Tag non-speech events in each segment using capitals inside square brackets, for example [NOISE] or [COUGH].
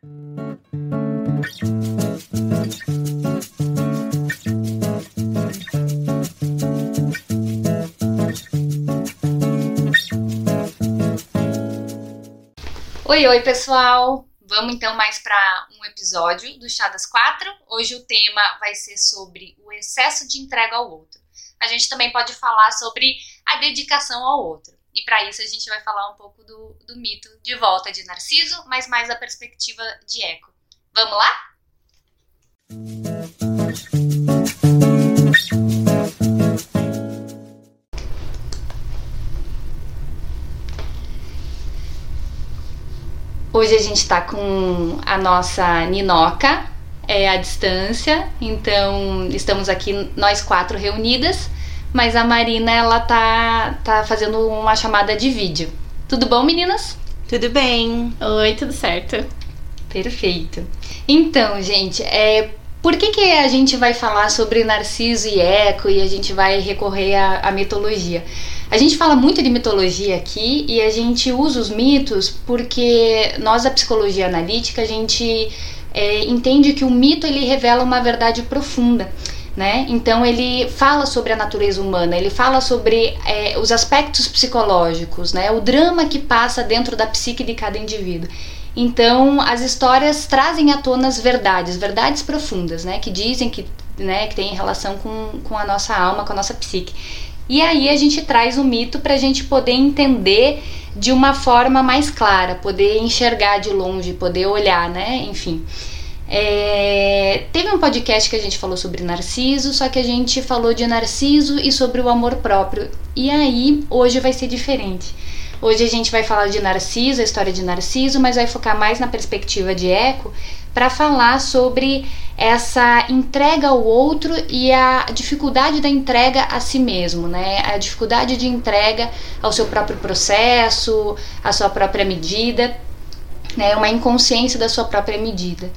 Oi, oi, pessoal! Vamos então mais para um episódio do Chá das Quatro. Hoje o tema vai ser sobre o excesso de entrega ao outro. A gente também pode falar sobre a dedicação ao outro. E para isso a gente vai falar um pouco do, do mito de volta de Narciso, mas mais da perspectiva de Eco. Vamos lá? Hoje a gente está com a nossa Ninoca é, à distância, então estamos aqui nós quatro reunidas, mas a Marina ela tá, tá fazendo uma chamada de vídeo. Tudo bom, meninas? Tudo bem. Oi, tudo certo. Perfeito. Então, gente, é, por que, que a gente vai falar sobre Narciso e Eco e a gente vai recorrer à, à mitologia? A gente fala muito de mitologia aqui e a gente usa os mitos porque nós da psicologia analítica a gente é, entende que o mito ele revela uma verdade profunda. Né? Então ele fala sobre a natureza humana, ele fala sobre é, os aspectos psicológicos, né? o drama que passa dentro da psique de cada indivíduo. Então as histórias trazem à tona as verdades, verdades profundas, né? que dizem que, né, que tem relação com, com a nossa alma, com a nossa psique. E aí a gente traz o mito para a gente poder entender de uma forma mais clara, poder enxergar de longe, poder olhar, né? Enfim. É, teve um podcast que a gente falou sobre Narciso, só que a gente falou de Narciso e sobre o amor próprio. E aí, hoje vai ser diferente. Hoje a gente vai falar de Narciso, a história de Narciso, mas vai focar mais na perspectiva de Eco, para falar sobre essa entrega ao outro e a dificuldade da entrega a si mesmo, né? A dificuldade de entrega ao seu próprio processo, à sua própria medida, né? Uma inconsciência da sua própria medida.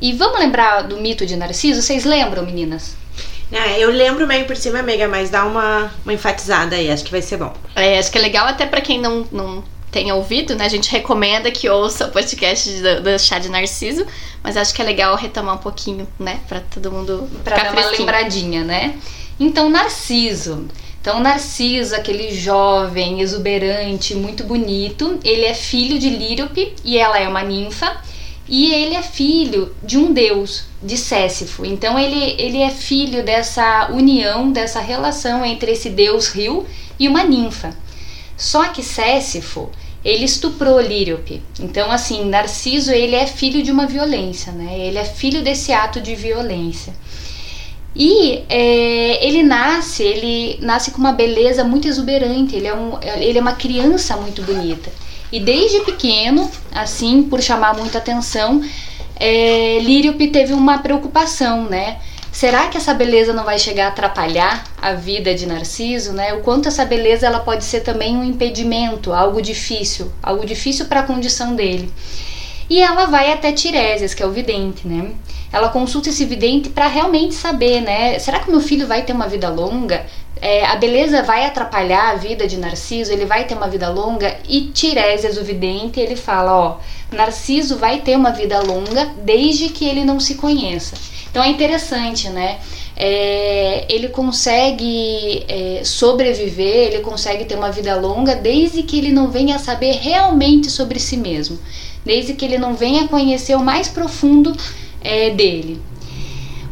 E vamos lembrar do mito de Narciso? Vocês lembram, meninas? É, eu lembro meio por cima, amiga, mas dá uma, uma enfatizada aí, acho que vai ser bom. É, acho que é legal até para quem não, não tenha ouvido, né? A gente recomenda que ouça o podcast do, do Chá de Narciso, mas acho que é legal retomar um pouquinho, né? Pra todo mundo pra dar uma lembradinha, né? Então, Narciso. Então, Narciso, aquele jovem, exuberante, muito bonito, ele é filho de Lírope e ela é uma ninfa. E ele é filho de um deus, de Cécifo. Então, ele, ele é filho dessa união, dessa relação entre esse deus rio e uma ninfa. Só que Cécifo, ele estuprou Lírope. Então, assim, Narciso, ele é filho de uma violência, né? Ele é filho desse ato de violência. E é, ele nasce, ele nasce com uma beleza muito exuberante, ele é, um, ele é uma criança muito bonita. E desde pequeno, assim, por chamar muita atenção, é, teve uma preocupação, né? Será que essa beleza não vai chegar a atrapalhar a vida de Narciso, né? O quanto essa beleza ela pode ser também um impedimento, algo difícil, algo difícil para a condição dele. E ela vai até Tiresias, que é o vidente, né? Ela consulta esse vidente para realmente saber, né? Será que meu filho vai ter uma vida longa? É, a beleza vai atrapalhar a vida de Narciso? Ele vai ter uma vida longa? E Tiresias, o vidente, ele fala, ó, Narciso vai ter uma vida longa desde que ele não se conheça. Então é interessante, né? É, ele consegue é, sobreviver, ele consegue ter uma vida longa desde que ele não venha saber realmente sobre si mesmo, desde que ele não venha conhecer o mais profundo é, dele.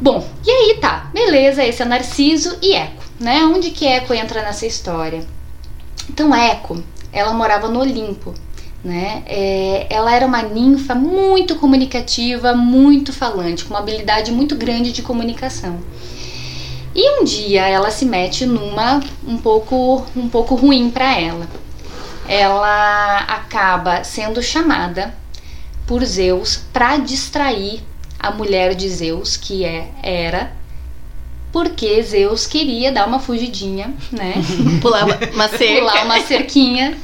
Bom, e aí tá, beleza, esse é Narciso e Eco, né? Onde que Eco entra nessa história? Então, Eco, ela morava no Olimpo, né? É, ela era uma ninfa muito comunicativa, muito falante, com uma habilidade muito grande de comunicação. E um dia ela se mete numa um pouco um pouco ruim para ela. Ela acaba sendo chamada por Zeus para distrair a mulher de Zeus, que é Hera, porque Zeus queria dar uma fugidinha, né? [LAUGHS] Pular uma cerca. Pular uma cerquinha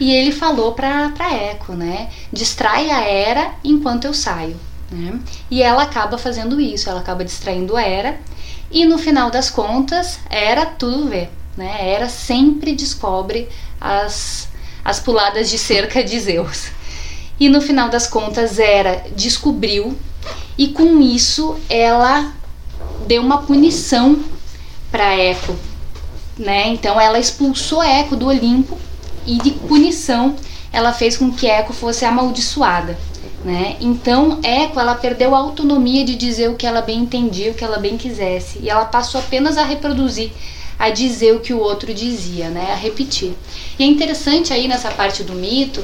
e ele falou para Eco, né? Distrai a Hera enquanto eu saio. Né? E ela acaba fazendo isso, ela acaba distraindo a Hera. E no final das contas, Hera tudo vê. Né? Hera sempre descobre as, as puladas de cerca de Zeus. E no final das contas, Hera descobriu e com isso ela deu uma punição para Eco, né? Então ela expulsou Eco do Olimpo e de punição ela fez com que Eco fosse amaldiçoada. Né? Então, Eco ela perdeu a autonomia de dizer o que ela bem entendia, o que ela bem quisesse, e ela passou apenas a reproduzir, a dizer o que o outro dizia, né? a repetir. E é interessante aí nessa parte do mito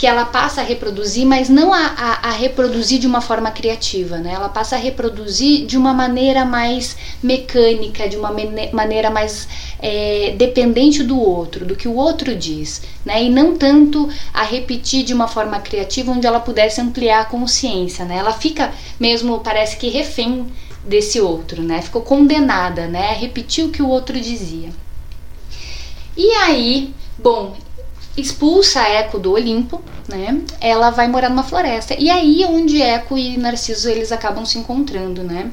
que ela passa a reproduzir, mas não a, a, a, reproduzir de uma forma criativa, né? Ela passa a reproduzir de uma maneira mais mecânica, de uma maneira mais é, dependente do outro, do que o outro diz, né? E não tanto a repetir de uma forma criativa, onde ela pudesse ampliar a consciência, né? Ela fica mesmo, parece que refém desse outro, né? Ficou condenada, né? A repetir o que o outro dizia. E aí, bom, expulsa Eco do Olimpo, né? Ela vai morar numa floresta. E aí é onde Eco e Narciso eles acabam se encontrando, né?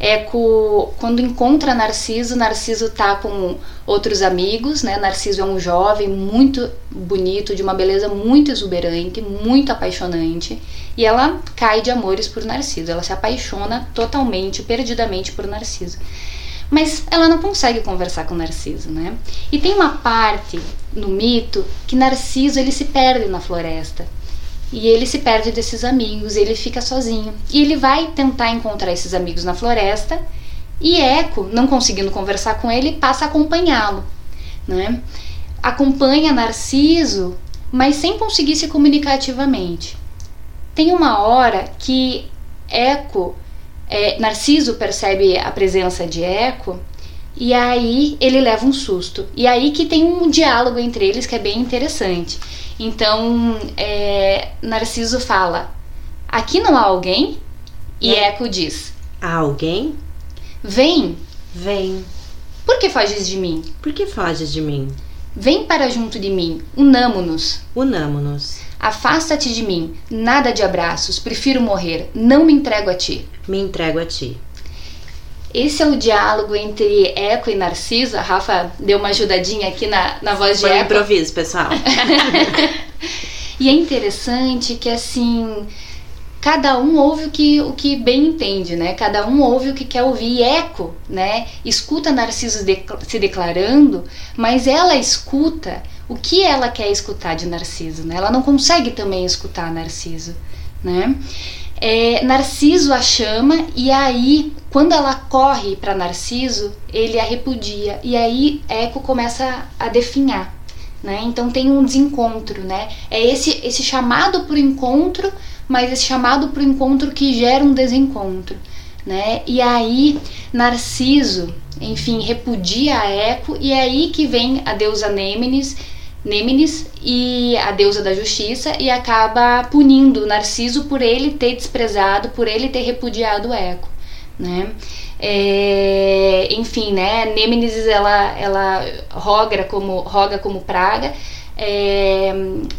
Eco, quando encontra Narciso, Narciso tá com outros amigos, né? Narciso é um jovem muito bonito, de uma beleza muito exuberante, muito apaixonante, e ela cai de amores por Narciso. Ela se apaixona totalmente, perdidamente por Narciso mas ela não consegue conversar com Narciso, né? E tem uma parte no mito que Narciso ele se perde na floresta. E ele se perde desses amigos, ele fica sozinho. E ele vai tentar encontrar esses amigos na floresta, e Eco, não conseguindo conversar com ele, passa a acompanhá-lo, né? Acompanha Narciso, mas sem conseguir se comunicar ativamente. Tem uma hora que Eco é, Narciso percebe a presença de Eco e aí ele leva um susto. E aí que tem um diálogo entre eles que é bem interessante. Então, é, Narciso fala: Aqui não há alguém? E é. Eco diz: Há alguém? Vem. Vem. Por que foges de mim? Por que foges de mim? Vem para junto de mim, unamo-nos. Unamo-nos. Afasta-te de mim, nada de abraços, prefiro morrer, não me entrego a ti. Me entrego a ti. Esse é o diálogo entre Eco e Narciso. A Rafa deu uma ajudadinha aqui na, na voz de Foi Eco. improviso, pessoal. [LAUGHS] e é interessante que, assim, cada um ouve o que, o que bem entende, né? Cada um ouve o que quer ouvir. E Eco, né? Escuta Narciso de, se declarando, mas ela escuta o que ela quer escutar de Narciso, né? Ela não consegue também escutar Narciso, né? É, Narciso a chama e aí, quando ela corre para Narciso, ele a repudia e aí Eco começa a definhar, né? Então tem um desencontro, né? É esse esse chamado para o encontro, mas esse chamado para o encontro que gera um desencontro, né? E aí Narciso, enfim, repudia a Eco e é aí que vem a deusa Nêmenes Nêmenes e a deusa da justiça e acaba punindo Narciso por ele ter desprezado, por ele ter repudiado Eco, né? É, enfim, né? Nêmenes ela ela roga como roga como praga é,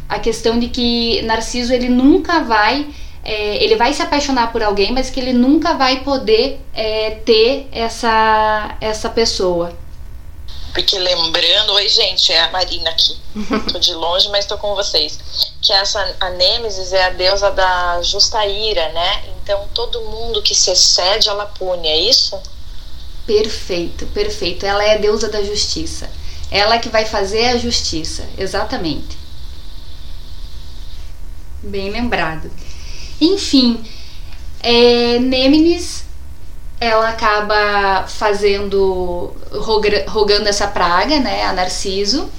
a questão de que Narciso ele nunca vai é, ele vai se apaixonar por alguém, mas que ele nunca vai poder é, ter essa essa pessoa, porque lembrando, oi gente, é a Marina aqui. [LAUGHS] tô de longe, mas tô com vocês. Que essa a Nêmesis é a deusa da justa ira, né? Então todo mundo que se excede, ela pune, é isso? Perfeito, perfeito. Ela é a deusa da justiça. Ela que vai fazer a justiça, exatamente. Bem lembrado. Enfim, é, Nêmesis ela acaba fazendo rogando essa praga, né, a Narciso,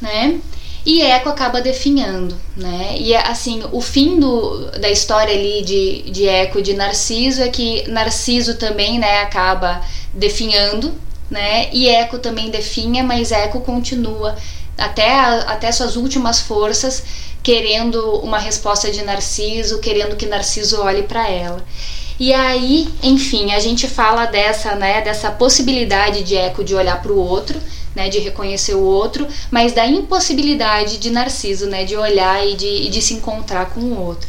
né? E Eco acaba definhando, né? E assim, o fim do, da história ali de, de Eco e de Narciso é que Narciso também, né, acaba definhando, né? E Eco também definha, mas Eco continua até, a, até suas últimas forças querendo uma resposta de Narciso, querendo que Narciso olhe para ela. E aí, enfim, a gente fala dessa, né, dessa possibilidade de Eco de olhar para o outro, né, de reconhecer o outro, mas da impossibilidade de Narciso, né, de olhar e de, e de se encontrar com o outro.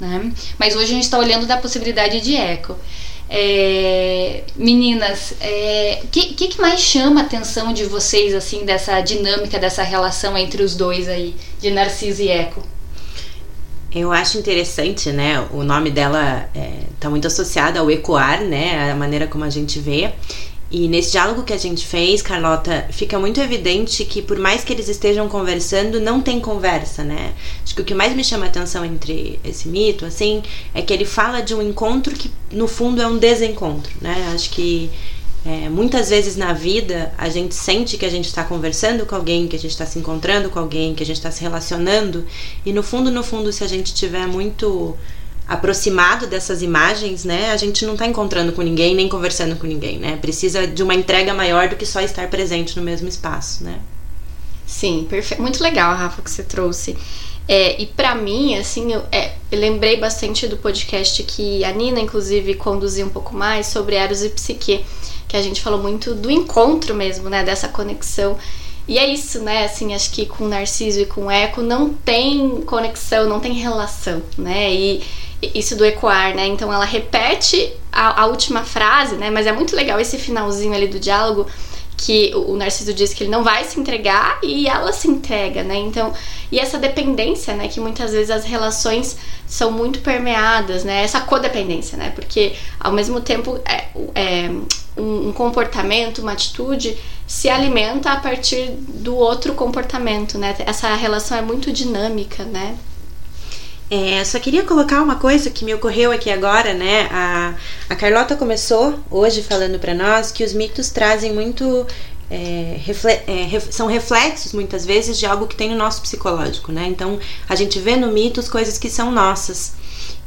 Né? Mas hoje a gente está olhando da possibilidade de Eco. É, meninas, o é, que, que mais chama a atenção de vocês assim dessa dinâmica dessa relação entre os dois aí, de Narciso e Eco? Eu acho interessante, né? O nome dela está é, muito associado ao ecoar, né? A maneira como a gente vê. E nesse diálogo que a gente fez, Carlota, fica muito evidente que por mais que eles estejam conversando, não tem conversa, né? Acho que o que mais me chama a atenção entre esse mito, assim, é que ele fala de um encontro que no fundo é um desencontro, né? Acho que é, muitas vezes na vida a gente sente que a gente está conversando com alguém, que a gente está se encontrando com alguém, que a gente está se relacionando, e no fundo, no fundo, se a gente tiver muito aproximado dessas imagens, né, a gente não está encontrando com ninguém nem conversando com ninguém, né? Precisa de uma entrega maior do que só estar presente no mesmo espaço, né? Sim, perfeito. Muito legal, Rafa, que você trouxe. É, e para mim, assim, eu, é, eu, lembrei bastante do podcast que a Nina, inclusive, conduziu um pouco mais sobre Eros e Psique, que a gente falou muito do encontro mesmo, né, dessa conexão. E é isso, né? Assim, acho que com Narciso e com Eco não tem conexão, não tem relação, né? E isso do ecoar, né? Então ela repete a, a, última frase, né? Mas é muito legal esse finalzinho ali do diálogo que o, Narciso diz que ele não vai se entregar e ela se entrega, né? Então, e essa dependência, né? Que muitas vezes as relações são muito permeadas, né? Essa codependência, né? Porque ao mesmo tempo é, é um, um comportamento, uma atitude se alimenta a partir do outro comportamento, né? Essa relação é muito dinâmica, né? É, só queria colocar uma coisa que me ocorreu aqui agora, né? A, a Carlota começou hoje falando para nós que os mitos trazem muito. É, refle é, ref são reflexos muitas vezes de algo que tem no nosso psicológico, né? Então a gente vê no mitos coisas que são nossas.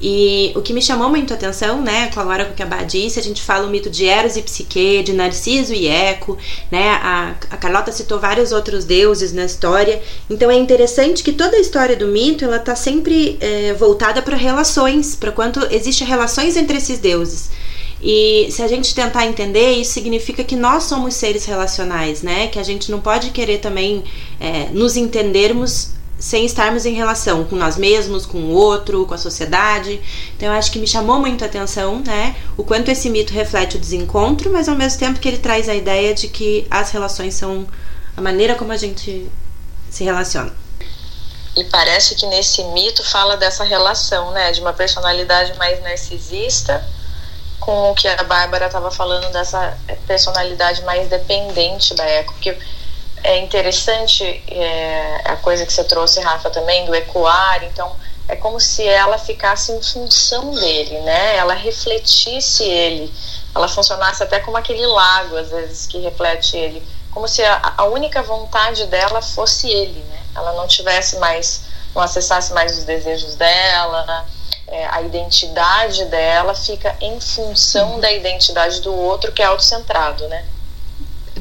E o que me chamou muito a atenção, né, com agora com o que a Bá disse, a gente fala o mito de Eros e Psique, de Narciso e Eco, né, a, a Carlota citou vários outros deuses na história, então é interessante que toda a história do mito, ela tá sempre é, voltada para relações, para quanto existe relações entre esses deuses. E se a gente tentar entender, isso significa que nós somos seres relacionais, né? Que a gente não pode querer também é, nos entendermos sem estarmos em relação com nós mesmos, com o outro, com a sociedade. Então eu acho que me chamou muito a atenção, né, o quanto esse mito reflete o desencontro, mas ao mesmo tempo que ele traz a ideia de que as relações são a maneira como a gente se relaciona. E parece que nesse mito fala dessa relação, né, de uma personalidade mais narcisista com o que a Bárbara estava falando dessa personalidade mais dependente da Eco, porque é interessante é, a coisa que você trouxe, Rafa, também, do ecoar. Então, é como se ela ficasse em função dele, né? Ela refletisse ele. Ela funcionasse até como aquele lago, às vezes, que reflete ele. Como se a, a única vontade dela fosse ele, né? Ela não tivesse mais, não acessasse mais os desejos dela, é, a identidade dela fica em função da identidade do outro, que é autocentrado, né?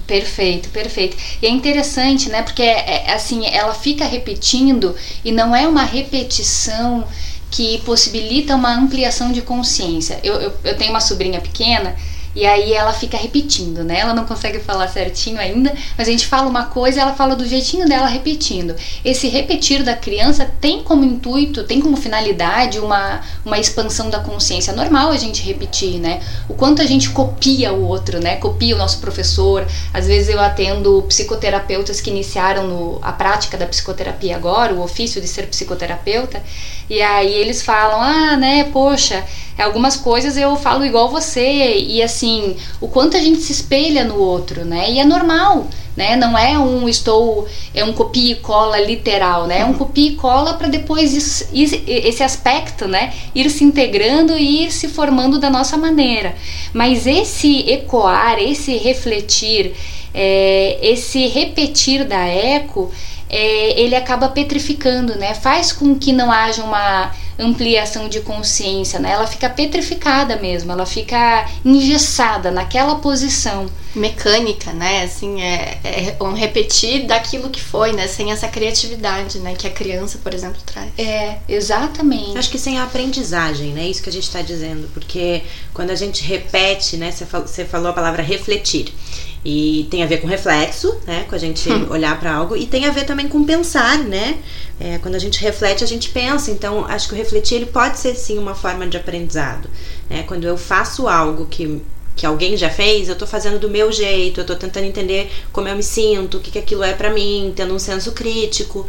Perfeito, perfeito. E é interessante, né? Porque é, é, assim, ela fica repetindo e não é uma repetição que possibilita uma ampliação de consciência. Eu, eu, eu tenho uma sobrinha pequena e aí ela fica repetindo, né? Ela não consegue falar certinho ainda, mas a gente fala uma coisa, ela fala do jeitinho dela repetindo. Esse repetir da criança tem como intuito, tem como finalidade uma, uma expansão da consciência. É normal a gente repetir, né? O quanto a gente copia o outro, né? Copia o nosso professor. Às vezes eu atendo psicoterapeutas que iniciaram no, a prática da psicoterapia agora, o ofício de ser psicoterapeuta, e aí eles falam: "Ah, né, poxa, algumas coisas eu falo igual você e assim o quanto a gente se espelha no outro né? E é normal né? Não é um estou é um copia e cola literal né? É um copia e cola para depois isso, esse aspecto né? Ir se integrando e ir se formando da nossa maneira. Mas esse ecoar esse refletir é, esse repetir da eco é, ele acaba petrificando né faz com que não haja uma ampliação de consciência, né? Ela fica petrificada mesmo, ela fica engessada naquela posição. Mecânica, né? Assim, é, é um repetir daquilo que foi, né? Sem essa criatividade, né? Que a criança, por exemplo, traz. É, exatamente. Acho que sem a aprendizagem, né? Isso que a gente está dizendo. Porque quando a gente repete, né? Você falou, você falou a palavra refletir. E tem a ver com reflexo, né? Com a gente hum. olhar para algo. E tem a ver também com pensar, né? É, quando a gente reflete, a gente pensa. Então, acho que o refletir ele pode ser sim uma forma de aprendizado. Né? Quando eu faço algo que, que alguém já fez, eu tô fazendo do meu jeito, eu tô tentando entender como eu me sinto, o que, que aquilo é para mim, tendo um senso crítico.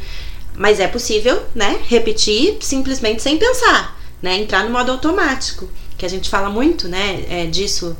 mas é possível, né, repetir simplesmente sem pensar, né, entrar no modo automático, que a gente fala muito, né, é, disso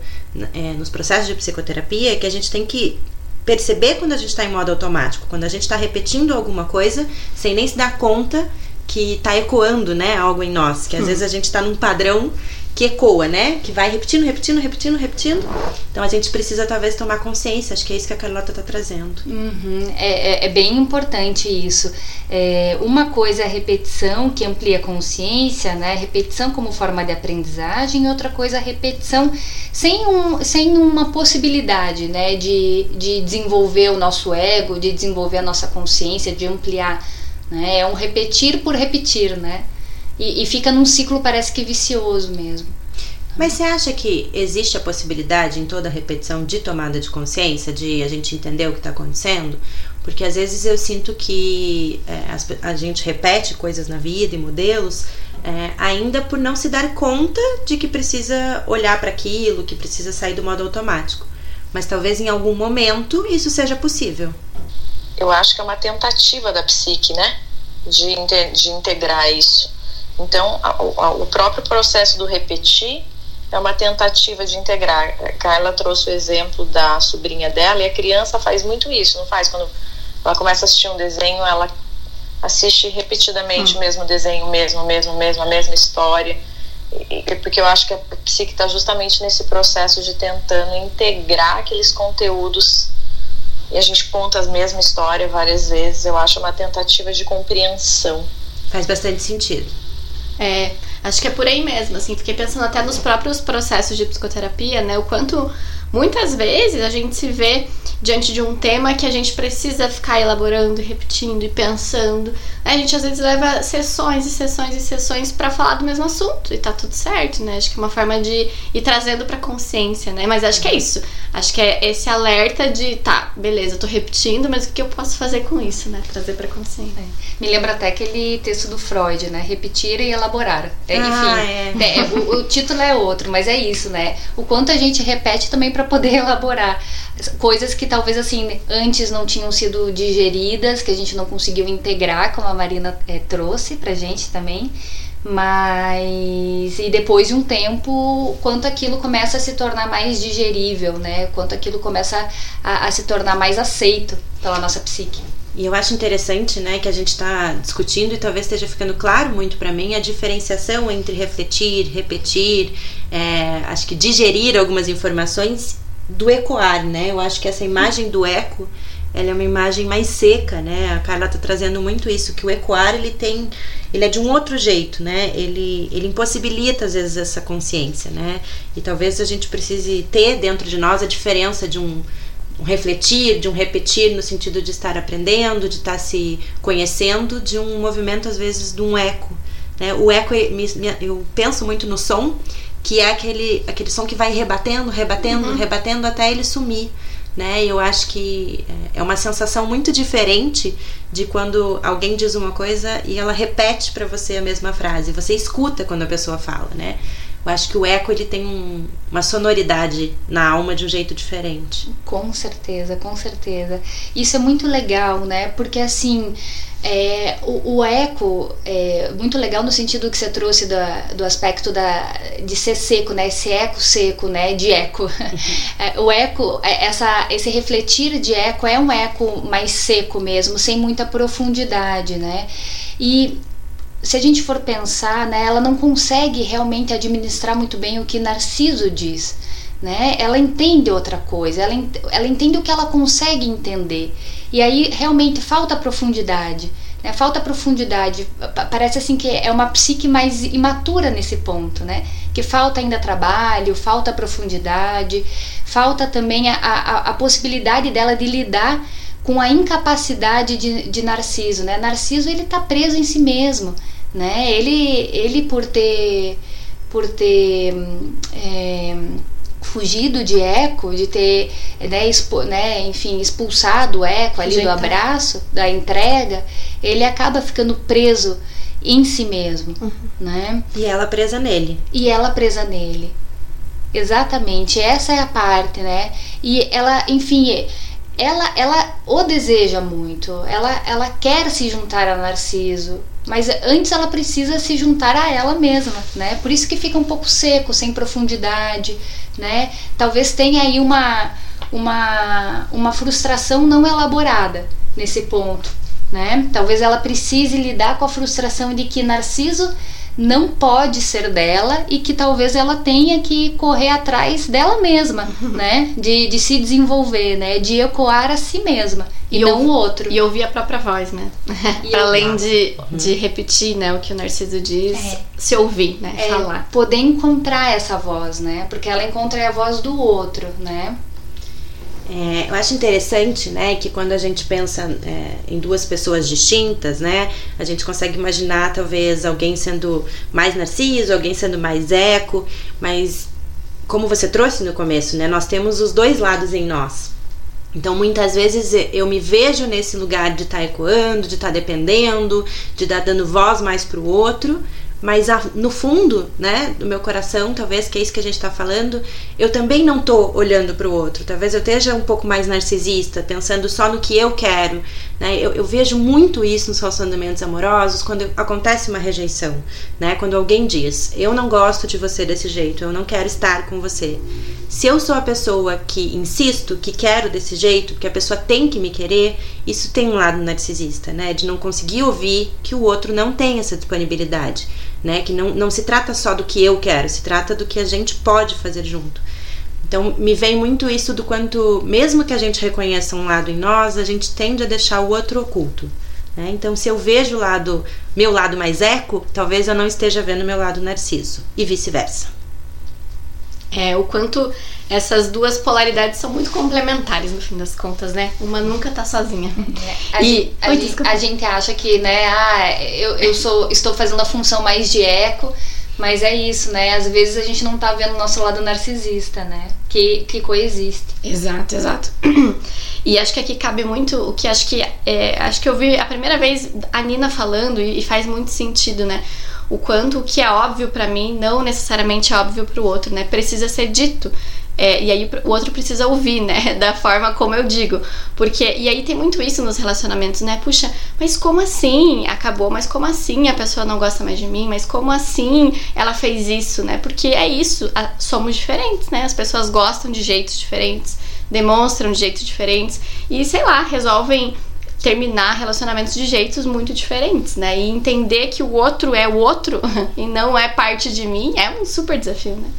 é, nos processos de psicoterapia, que a gente tem que perceber quando a gente está em modo automático, quando a gente está repetindo alguma coisa sem nem se dar conta que está ecoando, né, algo em nós, que às hum. vezes a gente está num padrão que ecoa, né? Que vai repetindo, repetindo, repetindo, repetindo. Então a gente precisa talvez tomar consciência. Acho que é isso que a Carlota está trazendo. Uhum. É, é, é, bem importante isso. É, uma coisa é a repetição que amplia a consciência, né? Repetição como forma de aprendizagem. Outra coisa é a repetição sem, um, sem uma possibilidade, né? De, de desenvolver o nosso ego, de desenvolver a nossa consciência, de ampliar. Né? É um repetir por repetir, né? E, e fica num ciclo, parece que vicioso mesmo. Mas você acha que existe a possibilidade em toda repetição de tomada de consciência, de a gente entender o que está acontecendo? Porque às vezes eu sinto que é, a gente repete coisas na vida e modelos é, ainda por não se dar conta de que precisa olhar para aquilo, que precisa sair do modo automático. Mas talvez em algum momento isso seja possível. Eu acho que é uma tentativa da psique, né? De, de integrar isso. Então, a, a, o próprio processo do repetir é uma tentativa de integrar. A Carla trouxe o exemplo da sobrinha dela e a criança faz muito isso, não faz? Quando ela começa a assistir um desenho, ela assiste repetidamente hum. o mesmo desenho, mesmo, mesmo, mesmo, a mesma história. E, porque eu acho que a psique está justamente nesse processo de tentando integrar aqueles conteúdos e a gente conta a mesma história várias vezes. Eu acho uma tentativa de compreensão. Faz bastante sentido. É, acho que é por aí mesmo, assim, fiquei pensando até nos próprios processos de psicoterapia, né? O quanto muitas vezes a gente se vê diante de um tema que a gente precisa ficar elaborando, repetindo e pensando. A gente às vezes leva sessões e sessões e sessões para falar do mesmo assunto e tá tudo certo, né? Acho que é uma forma de ir trazendo para consciência, né? Mas acho que é isso. Acho que é esse alerta de, tá, beleza, eu tô repetindo, mas o que eu posso fazer com isso, né? Trazer para consciência. É. Me lembra até aquele texto do Freud, né? Repetir e elaborar. É, ah, enfim, é. É, o, o título é outro, mas é isso, né? O quanto a gente repete também para poder [LAUGHS] elaborar coisas que talvez assim antes não tinham sido digeridas, que a gente não conseguiu integrar, como a Marina é, trouxe pra gente também. Mas e depois de um tempo, quanto aquilo começa a se tornar mais digerível, né? Quanto aquilo começa a, a se tornar mais aceito pela nossa psique. E eu acho interessante, né, que a gente está discutindo e talvez esteja ficando claro muito para mim a diferenciação entre refletir, repetir, é, acho que digerir algumas informações do ecoar, né? Eu acho que essa imagem do eco, ela é uma imagem mais seca, né? A Carla tá trazendo muito isso, que o ecoar ele tem, ele é de um outro jeito, né? Ele, ele impossibilita às vezes essa consciência, né? E talvez a gente precise ter dentro de nós a diferença de um, um refletir, de um repetir no sentido de estar aprendendo, de estar se conhecendo, de um movimento às vezes de um eco, né? O eco, eu penso muito no som que é aquele, aquele som que vai rebatendo, rebatendo, uhum. rebatendo até ele sumir. Né? Eu acho que é, é uma sensação muito diferente de quando alguém diz uma coisa e ela repete para você a mesma frase. Você escuta quando a pessoa fala, né? Eu acho que o eco ele tem um, uma sonoridade na alma de um jeito diferente. Com certeza, com certeza. Isso é muito legal, né? Porque assim, é, o, o, eco é muito legal no sentido que você trouxe da, do aspecto da, de ser seco, né? Esse eco seco, né? De eco. [LAUGHS] é, o eco, é, essa, esse refletir de eco é um eco mais seco mesmo, sem muita profundidade, né? E se a gente for pensar, né, ela não consegue realmente administrar muito bem o que Narciso diz. Né? Ela entende outra coisa, ela, ela entende o que ela consegue entender. E aí realmente falta profundidade. Né? Falta profundidade. Parece assim que é uma psique mais imatura nesse ponto, né? Que falta ainda trabalho, falta profundidade, falta também a, a, a possibilidade dela de lidar com a incapacidade de, de Narciso, né? Narciso ele está preso em si mesmo, né? Ele, ele por ter, por ter é, fugido de Eco, de ter, né, expo, né, enfim, expulsado o Eco ali do abraço, da entrega, ele acaba ficando preso em si mesmo, uhum. né? E ela presa nele. E ela presa nele. Exatamente, essa é a parte, né? E ela, enfim, ela, ela o deseja muito, ela, ela quer se juntar a Narciso, mas antes ela precisa se juntar a ela mesma, né? Por isso que fica um pouco seco, sem profundidade, né? Talvez tenha aí uma, uma, uma frustração não elaborada nesse ponto, né? Talvez ela precise lidar com a frustração de que Narciso não pode ser dela e que talvez ela tenha que correr atrás dela mesma, né? De, de se desenvolver, né? De ecoar a si mesma e, e não o outro. E ouvir a própria voz, né? Para [LAUGHS] além de, de repetir, né, o que o Narciso diz, é. se ouvir, né? É, falar. Poder encontrar essa voz, né? Porque ela encontra a voz do outro, né? É, eu acho interessante, né, que quando a gente pensa é, em duas pessoas distintas, né, a gente consegue imaginar talvez alguém sendo mais narciso, alguém sendo mais eco, mas como você trouxe no começo, né, nós temos os dois lados em nós. Então, muitas vezes eu me vejo nesse lugar de estar tá ecoando, de estar tá dependendo, de estar dando voz mais para o outro, mas no fundo, né, do meu coração, talvez que é isso que a gente está falando, eu também não tô olhando para o outro. Talvez eu esteja um pouco mais narcisista, pensando só no que eu quero. Né? Eu, eu vejo muito isso nos relacionamentos amorosos quando acontece uma rejeição, né? Quando alguém diz: "Eu não gosto de você desse jeito, eu não quero estar com você". Se eu sou a pessoa que insisto, que quero desse jeito, que a pessoa tem que me querer, isso tem um lado narcisista, né? De não conseguir ouvir que o outro não tem essa disponibilidade né? Que não, não se trata só do que eu quero, se trata do que a gente pode fazer junto. Então, me vem muito isso do quanto, mesmo que a gente reconheça um lado em nós, a gente tende a deixar o outro oculto. Né? Então, se eu vejo o lado, meu lado mais eco, talvez eu não esteja vendo meu lado narciso, e vice-versa. É, o quanto essas duas polaridades são muito complementares no fim das contas, né? Uma nunca tá sozinha. É, a, e, gente, a, gente, a, gente, acha que, né, ah, eu, eu sou, estou fazendo a função mais de eco, mas é isso, né? Às vezes a gente não tá vendo o nosso lado narcisista, né? Que, que coexiste. Exato, exato. [CLEARS THROAT] E acho que aqui cabe muito o que acho que é, acho que eu vi a primeira vez a Nina falando e, e faz muito sentido, né? O quanto o que é óbvio para mim não necessariamente é óbvio para o outro, né? Precisa ser dito. É, e aí o outro precisa ouvir, né? [LAUGHS] Da forma como eu digo. Porque, e aí tem muito isso nos relacionamentos, né? Puxa, mas como assim? Acabou, mas como assim a pessoa não gosta mais de mim? Mas como assim ela fez isso, né? Porque é isso, a, somos diferentes, né? As pessoas gostam de jeitos diferentes, demonstram de jeitos diferentes e, sei lá, resolvem terminar relacionamentos de jeitos muito diferentes, né? E entender que o outro é o outro [LAUGHS] e não é parte de mim é um super desafio, né?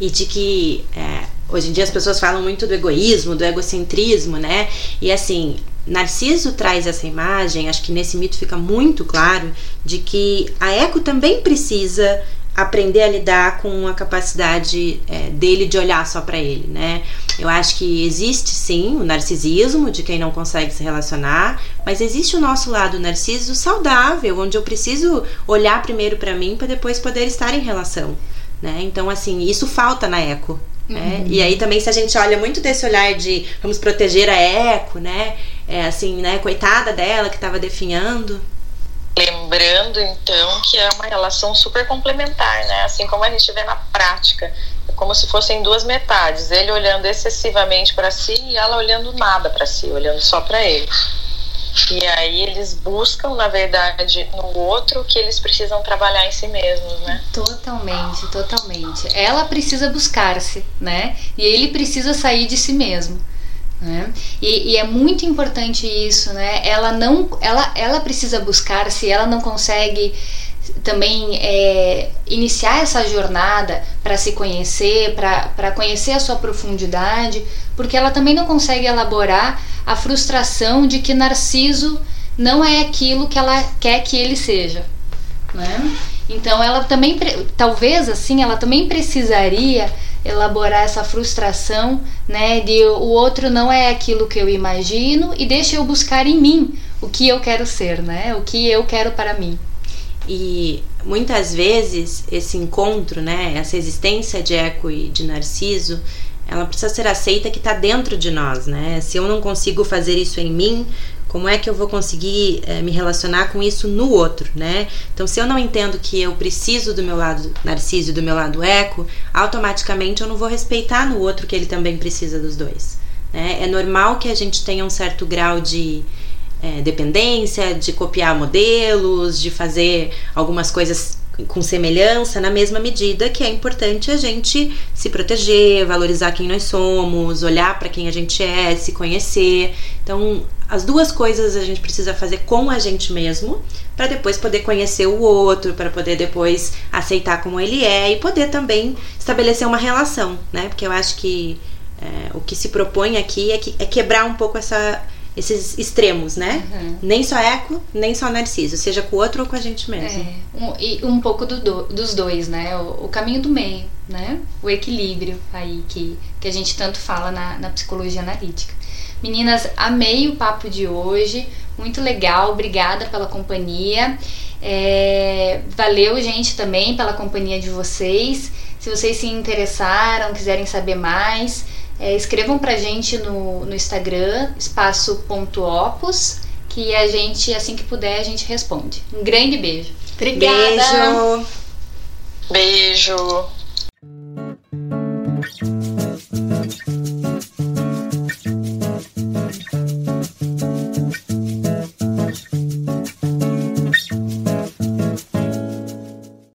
E de que é, Hoje em dia as pessoas falam muito do egoísmo, do egocentrismo, né? E assim, Narciso traz essa imagem, acho que nesse mito fica muito claro, de que a Eco também precisa aprender a lidar com a capacidade é, dele de olhar só para ele, né? Eu acho que existe sim o narcisismo de quem não consegue se relacionar, mas existe o nosso lado narciso saudável, onde eu preciso olhar primeiro para mim para depois poder estar em relação, né? Então assim, isso falta na Eco, né? Uhum. E aí também se a gente olha muito desse olhar de vamos proteger a Eco, né? É assim, né? Coitada dela que estava definhando. Lembrando então que é uma relação super complementar, né? Assim como a gente vê na prática, é como se fossem duas metades, ele olhando excessivamente para si e ela olhando nada para si, olhando só para ele. E aí eles buscam, na verdade, no outro o que eles precisam trabalhar em si mesmos, né? Totalmente, totalmente. Ela precisa buscar-se, né? E ele precisa sair de si mesmo. Né? E, e, é muito importante isso, né? Ela não, ela, ela precisa buscar-se, ela não consegue também é, iniciar essa jornada para se conhecer, para conhecer a sua profundidade, porque ela também não consegue elaborar a frustração de que Narciso não é aquilo que ela quer que ele seja, né? Então ela também, talvez assim, ela também precisaria elaborar essa frustração, né, de o outro não é aquilo que eu imagino e deixa eu buscar em mim o que eu quero ser, né, o que eu quero para mim. E muitas vezes esse encontro, né, essa existência de Eco e de Narciso, ela precisa ser aceita que está dentro de nós, né? Se eu não consigo fazer isso em mim, como é que eu vou conseguir é, me relacionar com isso no outro, né? Então, se eu não entendo que eu preciso do meu lado narciso e do meu lado eco, automaticamente eu não vou respeitar no outro que ele também precisa dos dois. Né? É normal que a gente tenha um certo grau de é, dependência, de copiar modelos, de fazer algumas coisas com semelhança, na mesma medida que é importante a gente se proteger, valorizar quem nós somos, olhar para quem a gente é, se conhecer. Então, as duas coisas a gente precisa fazer com a gente mesmo, para depois poder conhecer o outro, para poder depois aceitar como ele é e poder também estabelecer uma relação, né? Porque eu acho que é, o que se propõe aqui é, que, é quebrar um pouco essa esses extremos, né? Uhum. Nem só eco, nem só narciso, seja com o outro ou com a gente mesmo. É, um, e um pouco do, do, dos dois, né? O, o, caminho do meio, né? O equilíbrio aí que, que a gente tanto fala na, na psicologia analítica. Meninas, amei o papo de hoje, muito legal, obrigada pela companhia. É, valeu, gente, também pela companhia de vocês. Se vocês se interessaram, quiserem saber mais, é, escrevam pra gente no, no Instagram, espaço.opus, que a gente, assim que puder, a gente responde. Um grande beijo. Obrigada. Beijo. Beijo.